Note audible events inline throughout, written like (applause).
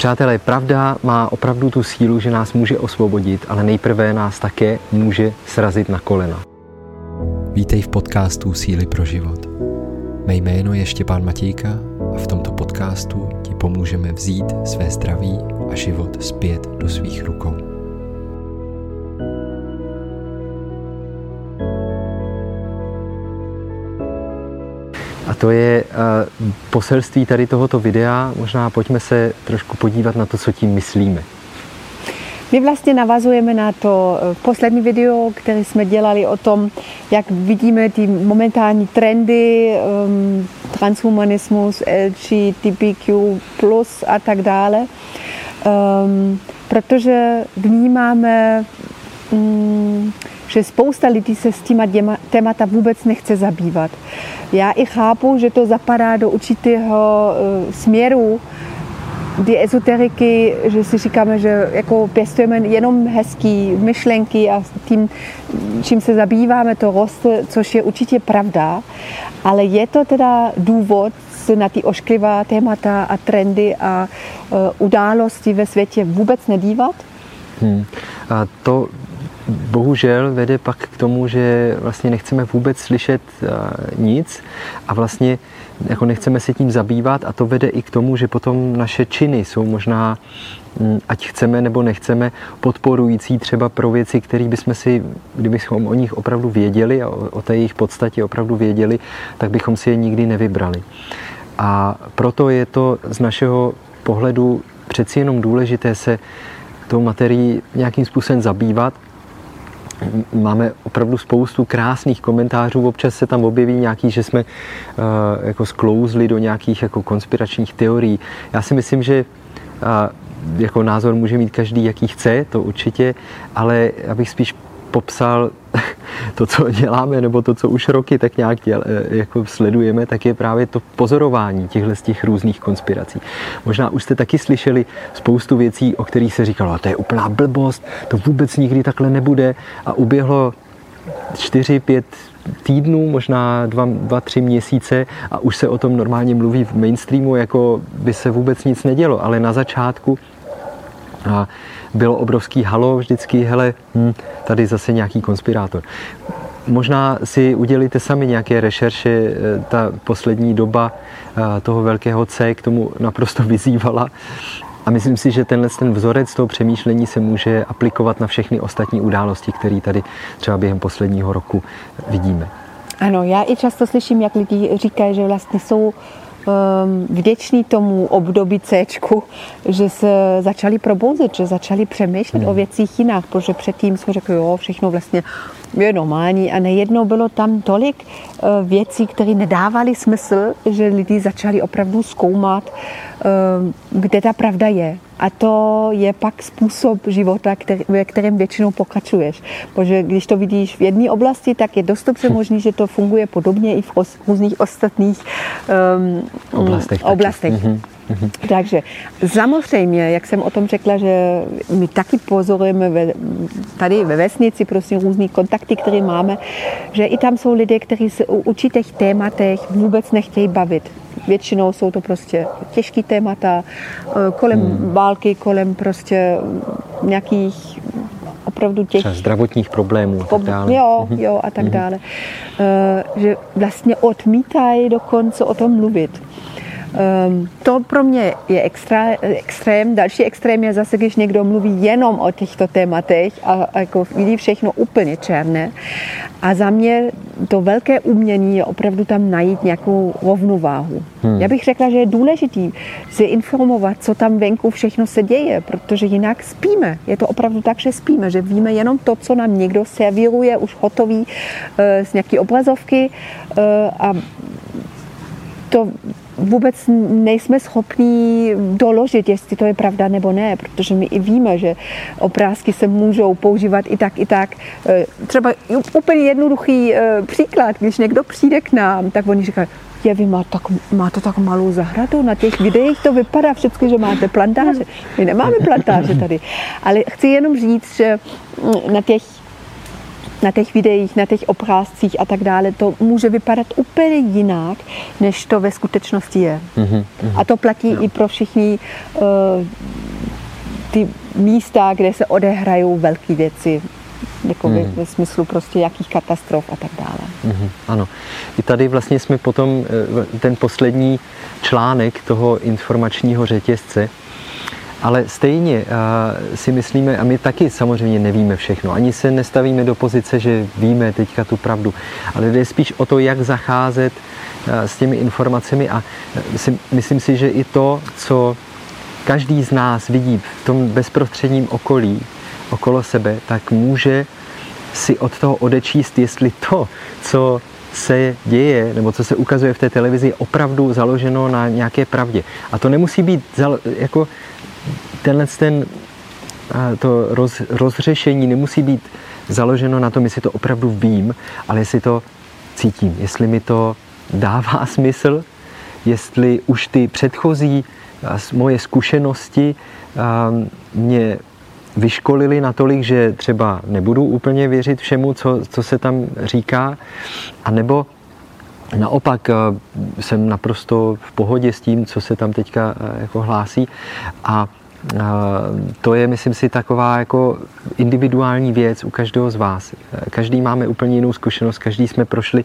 Přátelé, pravda má opravdu tu sílu, že nás může osvobodit, ale nejprve nás také může srazit na kolena. Vítej v podcastu Síly pro život. Mé jméno je Štěpán Matějka a v tomto podcastu ti pomůžeme vzít své zdraví a život zpět do svých rukou. To je uh, poselství tady tohoto videa. Možná pojďme se trošku podívat na to, co tím myslíme. My vlastně navazujeme na to eh, poslední video, které jsme dělali o tom, jak vidíme ty momentální trendy, um, transhumanismus, LGBTQ+, a tak dále. Um, protože vnímáme um, že spousta lidí se s těma témata vůbec nechce zabývat. Já i chápu, že to zapadá do určitého uh, směru, ty ezoteriky, že si říkáme, že jako pěstujeme jenom hezký myšlenky a tím, čím se zabýváme, to roste, což je určitě pravda, ale je to teda důvod se na ty ošklivá témata a trendy a uh, události ve světě vůbec nedívat? Hmm. A to bohužel vede pak k tomu, že vlastně nechceme vůbec slyšet nic a vlastně jako nechceme se tím zabývat a to vede i k tomu, že potom naše činy jsou možná, mm, ať chceme nebo nechceme, podporující třeba pro věci, které bychom si, kdybychom o nich opravdu věděli a o té jejich podstatě opravdu věděli, tak bychom si je nikdy nevybrali. A proto je to z našeho pohledu přeci jenom důležité se tou materií nějakým způsobem zabývat máme opravdu spoustu krásných komentářů. Občas se tam objeví nějaký, že jsme uh, jako sklouzli do nějakých jako konspiračních teorií. Já si myslím, že uh, jako názor může mít každý, jaký chce, to určitě, ale abych spíš popsal (laughs) to, co děláme, nebo to, co už roky tak nějak děl, eh, jako sledujeme, tak je právě to pozorování těchto z těch různých konspirací. Možná už jste taky slyšeli spoustu věcí, o kterých se říkalo, to je úplná blbost, to vůbec nikdy takhle nebude a uběhlo čtyři, pět týdnů, možná dva, dva, tři měsíce a už se o tom normálně mluví v mainstreamu, jako by se vůbec nic nedělo, ale na začátku a bylo obrovský halo vždycky, hele, hm, tady zase nějaký konspirátor. Možná si udělíte sami nějaké rešerše, eh, ta poslední doba eh, toho velkého C k tomu naprosto (laughs) vyzývala. A myslím si, že tenhle ten vzorec toho přemýšlení se může aplikovat na všechny ostatní události, které tady třeba během posledního roku vidíme. Ano, já i často slyším, jak lidi říkají, že vlastně jsou vděční tomu období C, že se začali probouzet, že začali přemýšlet o věcích jinak, protože předtím jsme řekli, jo, všechno vlastně je normální a nejednou bylo tam tolik eh, věcí, které nedávaly smysl, že lidi začali opravdu zkoumat, ehm, kde ta pravda je. A to je pak způsob života, který, ve kterém většinou pokračuješ. Protože když to vidíš v jedné oblasti, tak je dost dobře možný, že to funguje podobně i v různých ostatních um, oblastech. oblastech. Mm-hmm. Takže samozřejmě, jak jsem o tom řekla, že my taky pozorujeme ve, tady ve vesnici prostě různý kontakty, které máme, že i tam jsou lidé, kteří se o určitých tématech vůbec nechtějí bavit. Většinou jsou to prostě těžké témata eh, kolem hmm. války, kolem prostě nějakých opravdu těch... Třeba zdravotních problémů a tak dále. Jo, mhm. jo a tak mhm. dále. Uh, že vlastně odmítají dokonce o tom mluvit. Um, to pro mě je extra, extrém. Další extrém je zase, když někdo mluví jenom o těchto tématech a, a jako vidí všechno úplně černé. A za mě to velké umění je opravdu tam najít nějakou rovnováhu. Hmm. Já bych řekla, že je důležitý se informovat, co tam venku všechno se děje, protože jinak spíme. Je to opravdu tak, že spíme, že víme jenom to, co nám někdo servíruje, už hotový uh, z nějaké obrazovky uh, a to vůbec nejsme schopní doložit, jestli to je pravda nebo ne, protože my i víme, že obrázky se můžou používat i tak, i tak. E, třeba úplně jednoduchý e, příklad, když někdo přijde k nám, tak oni říkají, je, vy má tak, máte tak malou zahradu, na těch videích to vypadá všechny, že máte plantáže. My nemáme plantáže tady. Ale chci jenom říct, že na těch na těch videích, na těch obrázcích a tak dále, to může vypadat úplně jinak, než to ve skutečnosti je. Mm-hmm. A to platí no. i pro všichni uh, ty místa, kde se odehrají velké věci, jako mm. ve, smyslu prostě jakých katastrof a tak dále. Mm-hmm, ano. I tady vlastně jsme potom eh, ten poslední článek toho informačního řetězce, ale stejně uh, si myslíme, a my taky samozřejmě nevíme všechno, ani se nestavíme do pozice, že víme teďka tu pravdu, ale jde spíš o to, jak zacházet uh, s těmi informacemi a si, myslím si, že i to, co každý z nás vidí v tom bezprostředním okolí, okolo sebe, tak může si od toho odečíst, jestli to, co se děje, nebo co se ukazuje v té televizi, je opravdu založeno na nějaké pravdě. A to nemusí být jako tenhle ten, to roz, rozřešení nemusí být založeno na tom, jestli to opravdu vím, ale jestli to cítím, jestli mi to dává (laughs) smysl, jestli už ty předchozí moje zkušenosti mě vyškolili natolik, že třeba nebudu úplně věřit všemu, co, co se tam říká, a nebo naopak jsem naprosto v pohodě s tím, co se tam teďka jako hlásí a to je, myslím si, taková jako individuální věc u každého z vás. Každý máme úplně jinou zkušenost, každý jsme prošli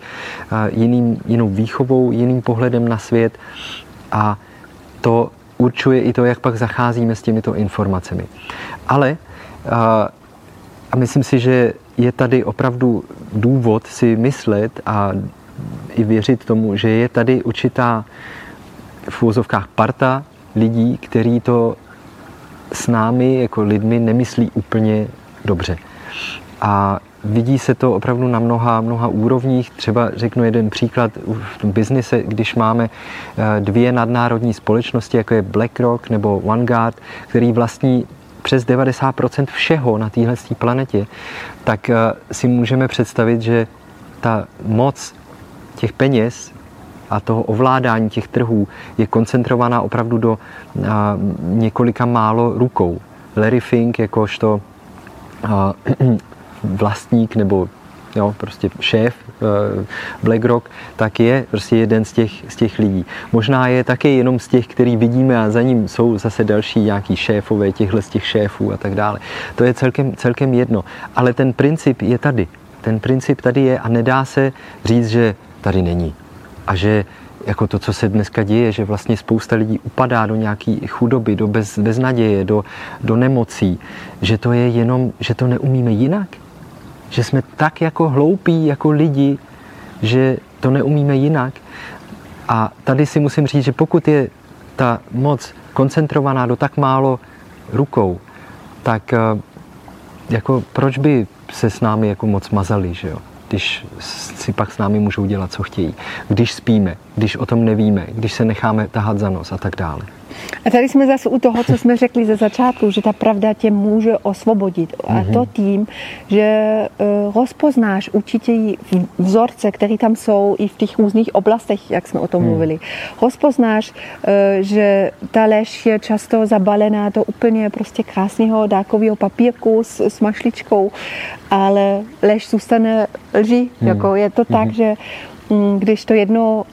jiným, jinou výchovou, jiným pohledem na svět a to určuje i to, jak pak zacházíme s těmito informacemi. Ale a myslím si, že je tady opravdu důvod si myslet a i věřit tomu, že je tady určitá v parta lidí, kteří to s námi jako lidmi nemyslí úplně dobře. A vidí se to opravdu na mnoha, mnoha úrovních. Třeba řeknu jeden příklad v tom biznise, když máme eh, dvě nadnárodní společnosti, jako je BlackRock nebo OneGuard, který vlastní přes 90% všeho na téhle planetě, tak eh, si můžeme představit, že ta moc těch peněz a toho ovládání těch trhů je koncentrovaná opravdu do několika málo rukou. Larry Fink jakožto (clears throat) vlastník nebo jo, prostě šéf BlackRock, tak je prostě jeden z těch, z těch lidí. Možná je také jenom z těch, který vidíme a za ním jsou zase další nějaký šéfové těchhle z těch šéfů a tak dále. To je celkem, celkem jedno. Ale ten princip je tady. Ten princip tady je a nedá se říct, že tady není a že jako to, co se dneska děje, že vlastně spousta lidí upadá do nějaké chudoby, do bez, beznaděje, do, do nemocí, že to je jenom, že to neumíme jinak. Že jsme tak jako hloupí, jako lidi, že to neumíme jinak. A tady si musím říct, že pokud je ta moc koncentrovaná do tak málo rukou, tak eh, jako proč by se s námi jako moc mazali, že jo? Když si pak s námi můžou dělat, co chtějí, když spíme, když o tom nevíme, když se necháme tahat za nos a tak dále. A tady jsme zase u toho, co jsme řekli ze začátku, že ta pravda tě může osvobodit. A mm-hmm. to tím, že uh, rozpoznáš určitě vzorce, které tam jsou i v těch různých oblastech, jak jsme o tom mm. mluvili. Rozpoznáš, uh, že ta lež je často zabalená do úplně prostě krásného dárkového papírku s, s mašličkou, ale lež zůstane lží. Mm. Jako je to tak, že mm, když to jedno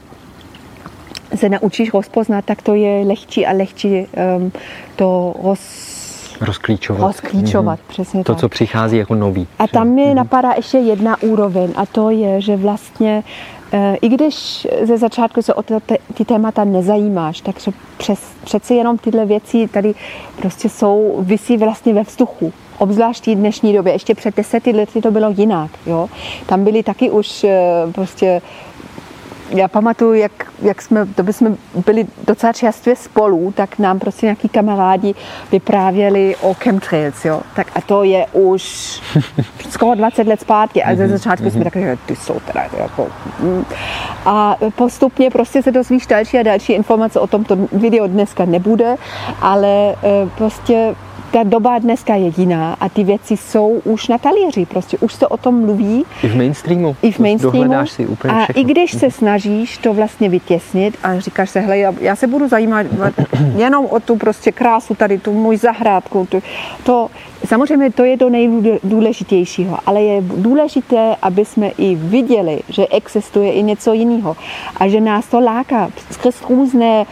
se naučíš rozpoznat, tak to je lehčí a lehčí um, to roz, rozklíčovat. Rozklíčovat, mm-hmm. přesně To, tak. co přichází jako nový. A tam mi mm-hmm. napadá ještě jedna úroveň a to je, že vlastně eh, i když ze začátku se o ty, ty témata nezajímáš, tak přes, přeci jenom tyhle věci tady prostě jsou, vysí vlastně ve vzduchu. Obzvlášť v dnešní době, ještě před deseti lety to bylo jinak. Jo? Tam byly taky už eh, prostě já pamatuju, jak, jak jsme, to by jsme byli docela čerstvě spolu, tak nám prostě nějaký kamarádi vyprávěli o chemtrails, jo. Tak a to je už (laughs) skoro 20 let zpátky a ze mhm, začátku jsme mhm. takové, že ty jsou teda jako... A postupně prostě se dozvíš další a další informace o tom, to video dneska nebude, ale eh, prostě ta doba dneska je jiná a ty věci jsou už na talíři, prostě už se o tom mluví. I v mainstreamu. I v mainstreamu. si úplně a všechno. i když se snažíš to vlastně vytěsnit a říkáš se, hele, já, já se budu zajímat (clears throat) jenom o tu prostě krásu tady, tu můj zahrádku, tu, to, samozřejmě to je to nejdůležitějšího, ale je důležité, aby jsme i viděli, že existuje i něco jiného a že nás to láká skrz různé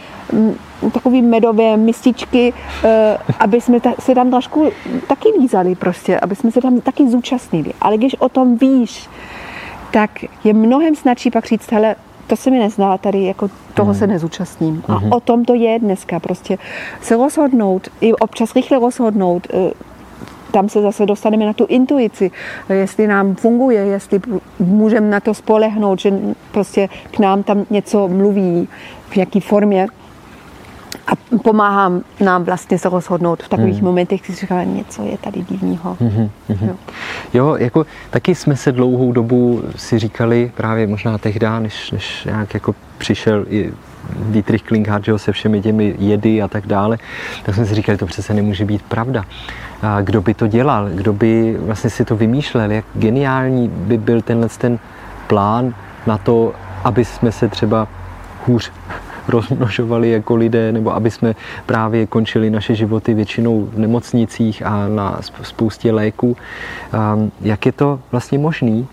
takové medové mističky, eh, aby jsme ta, se tam trošku taky lízali prostě, aby jsme se tam taky zúčastnili. Ale když o tom víš, tak je mnohem snadší pak říct, hele, to se mi nezná, tady jako toho se nezúčastním. A o tom to je dneska, prostě se rozhodnout, i občas rychle rozhodnout, eh, tam se zase dostaneme na tu intuici, jestli nám funguje, jestli můžeme na to spolehnout, že prostě k nám tam něco mluví v jaké formě a pomáhám nám vlastně se rozhodnout v takových hmm. momentech, kdy říkám, něco je tady divného. Hmm, hmm. Jo. jo, jako taky jsme se dlouhou dobu si říkali, právě možná tehdy, než, než nějak jako přišel i Dietrich Klinghardt, že se všemi těmi jedy a tak dále, tak jsme si říkali, to přece nemůže být pravda. A kdo by to dělal? Kdo by vlastně si to vymýšlel? Jak geniální by byl tenhle ten plán na to, aby jsme se třeba hůř rozmnožovali jako lidé, nebo aby jsme právě končili naše životy většinou v nemocnicích a na spoustě léků. Jak je to vlastně možné,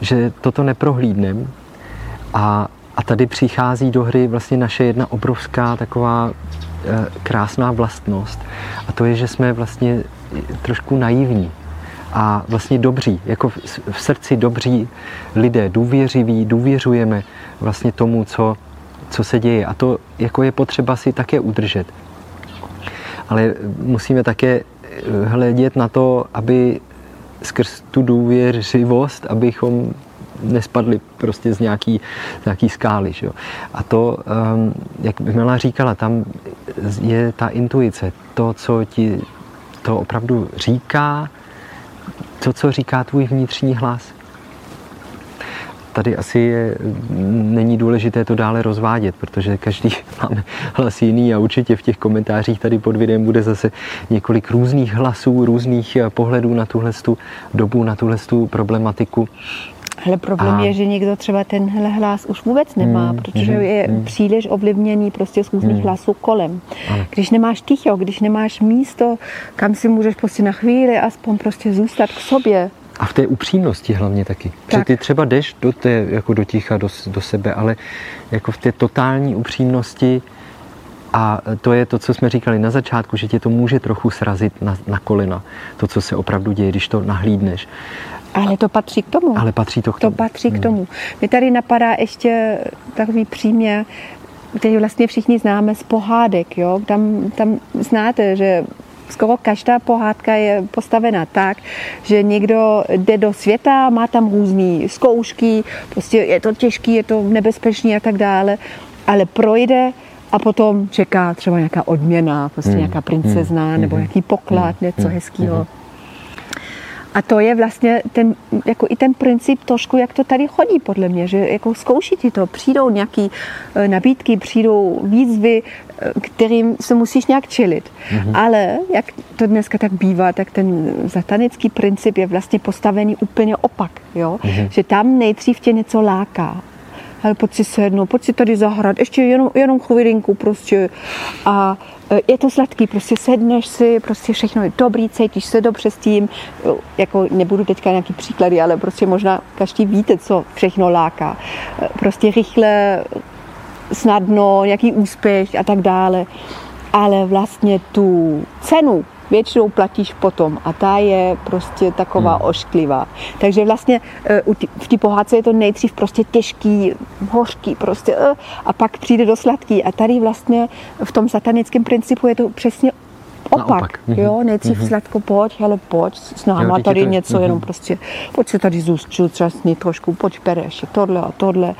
že toto neprohlídneme a, a tady přichází do hry vlastně naše jedna obrovská taková e, krásná vlastnost. A to je, že jsme vlastně trošku naivní a vlastně dobří, jako v srdci dobří lidé, důvěřiví, důvěřujeme vlastně tomu, co, co se děje. A to jako je potřeba si také udržet. Ale musíme také eh, hledět na to, aby skrz tu důvěřivost, abychom nespadli prostě z nějaký, z nějaký skály. Že jo? A to, um, jak Mila říkala, tam je ta intuice, to, co ti to opravdu říká, to, co říká tvůj vnitřní hlas tady asi je, není důležité to dále rozvádět, protože každý (laughs) máme hlas jiný a určitě v těch komentářích tady pod videem bude zase několik různých hlasů, různých eh, pohledů na tuhle dobu, na tuhle problematiku. Ale problém a... je, že někdo třeba tenhle hlas už vůbec nemá, mm, protože mm, je mm. příliš ovlivněný prostě z různých mm. hlasů kolem. Ale. Když nemáš ticho, když nemáš místo, kam si můžeš prostě na chvíli aspoň prostě zůstat k sobě, a v té upřímnosti hlavně taky. Tak. Protože ty třeba jdeš do, té, jako do ticha, do, do sebe, ale jako v té totální upřímnosti a to je to, co jsme říkali na začátku, že tě to může trochu srazit na, na kolena. To, co se opravdu děje, když to nahlídneš. Ale to patří k tomu. Ale patří to k tomu. To patří k hmm. tomu. Mě tady napadá ještě takový příměr, který vlastně všichni známe z pohádek. Jo? Tam, tam znáte, že skoro každá pohádka je postavena tak, že někdo jde do světa, má tam různé zkoušky, prostě je to těžký, je to nebezpečný a tak dále, ale projde a potom čeká třeba nějaká odměna, prostě hmm. nějaká princezna hmm. nebo nějaký poklad, hmm. něco hmm. hezkého. Hmm. A to je vlastně ten, jako i ten princip trošku, jak to tady chodí podle mě, že jako zkouší ti to, přijdou nějaké eh, nabídky, přijdou výzvy, eh, kterým se musíš nějak čelit. Mm-hmm. Ale jak to dneska tak bývá, tak ten zatanický princip je vlastně postavený úplně opak, jo? Mm-hmm. že tam nejdřív tě něco láká ale pojď si sednout, pojď si tady zahrát, ještě jenom, jenom chvilinku prostě. A e, je to sladký, prostě sedneš si, prostě všechno je dobrý, cítíš se dobře s tím, jako nebudu teďka nějaký příklady, ale prostě možná každý víte, co všechno láká. E, prostě rychle, snadno, nějaký úspěch a tak dále. Ale vlastně tu cenu většinou platíš potom a ta je prostě taková hmm. ošklivá. Takže vlastně eh, v té pohádce je to nejdřív prostě těžký, hořký prostě eh, a pak přijde do sladký a tady vlastně v tom satanickém principu je to přesně opak, Naopak. jo, mhm. nejdřív mm-hmm. sladko, pojď, hele, pojď, s náma jo, tady to, něco, mm-hmm. jenom prostě, pojď se tady zúčastnit trošku, pojď pereš, tohle a tohle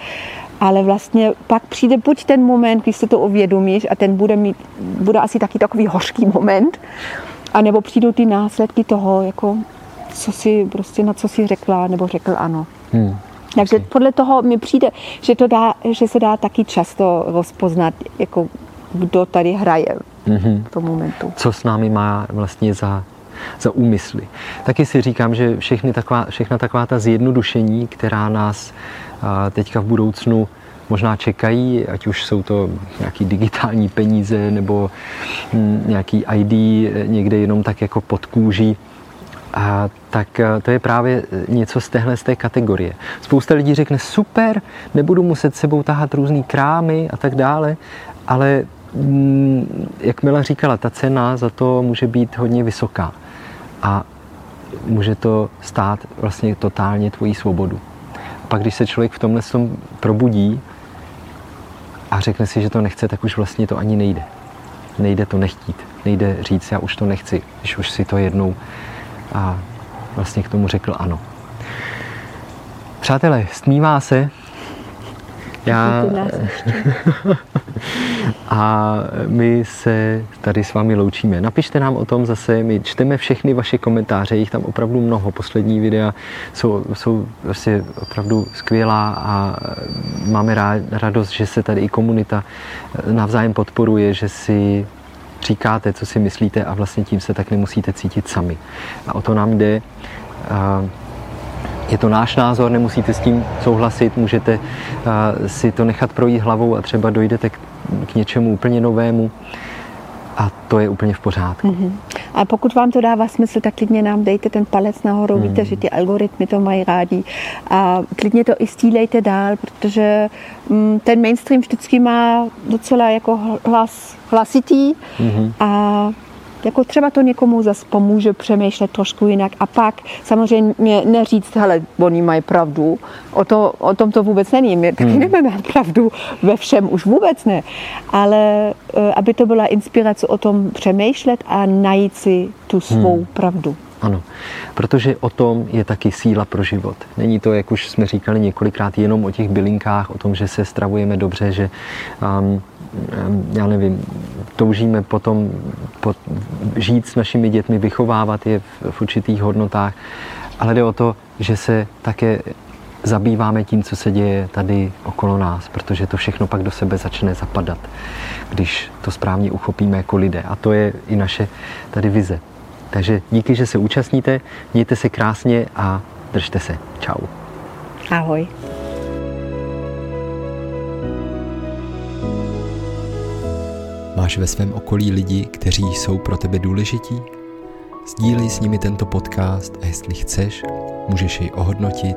ale vlastně pak přijde buď ten moment, když se to uvědomíš a ten bude mít, bude asi taky takový hořký moment, a nebo přijdou ty následky toho, jako co si, prostě na co si řekla, nebo řekl ano. Hmm. Takže podle toho mi přijde, že, to dá, že se dá taky často rozpoznat, jako kdo tady hraje mm-hmm. v tom momentu. Co s námi má vlastně za, za úmysly. Taky si říkám, že všechny taková, všechna taková ta zjednodušení, která nás teďka v budoucnu možná čekají, ať už jsou to nějaký digitální peníze nebo hm, nějaký ID někde jenom tak jako pod kůží, a tak to je právě něco z téhle z té kategorie. Spousta lidí řekne, super, nebudu muset sebou tahat různý krámy a tak dále, ale hm, jak Mila říkala, ta cena za to může být hodně vysoká a může to stát vlastně totálně tvoji svobodu. Pak, když se člověk v tomhle probudí a řekne si, že to nechce, tak už vlastně to ani nejde. Nejde to nechtít. Nejde říct, já už to nechci, když už si to jednou a vlastně k tomu řekl ano. Přátelé, smívá se. Já... (laughs) a my se tady s vámi loučíme. Napište nám o tom zase, my čteme všechny vaše komentáře, jich tam opravdu mnoho. Poslední videa jsou, jsou vlastně opravdu skvělá a máme radost, že se tady i komunita navzájem podporuje, že si říkáte, co si myslíte a vlastně tím se tak nemusíte cítit sami. A o to nám jde. Je to náš názor, nemusíte s tím souhlasit, můžete si to nechat projít hlavou a třeba dojdete k, k něčemu úplně novému a to je úplně v pořádku. Mm-hmm. A pokud vám to dává smysl, tak klidně nám dejte ten palec nahoru. Mm. Víte, že ty algoritmy to mají rádi. A klidně to i stílejte dál, protože mm, ten mainstream vždycky má docela jako hlas hlasitý mm-hmm. a jako třeba to někomu zase pomůže přemýšlet trošku jinak a pak samozřejmě neříct, hele, oni mají pravdu, o, to, o tom to vůbec není, my taky hmm. nemáme pravdu ve všem, už vůbec ne, ale eh, aby to byla inspirace o tom přemýšlet a najít si tu svou hmm. pravdu. Ano, protože o tom je taky síla pro život. Není to, jak už jsme říkali několikrát, jenom o těch bylinkách, o tom, že se stravujeme dobře, že um, já nevím, toužíme potom pot, žít s našimi dětmi, vychovávat je v, v určitých hodnotách, ale jde o to, že se také zabýváme tím, co se děje tady okolo nás, protože to všechno pak do sebe začne zapadat, když to správně uchopíme jako lidé. A to je i naše tady vize. Takže díky, že se účastníte, mějte se krásně a držte se. Čau. Ahoj. Máš ve svém okolí lidi, kteří jsou pro tebe důležití? Sdílej s nimi tento podcast a jestli chceš, můžeš jej ohodnotit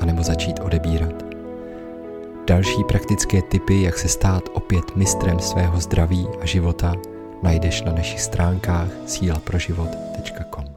anebo začít odebírat. Další praktické typy, jak se stát opět mistrem svého zdraví a života, najdeš na našich stránkách sílaproživot.com.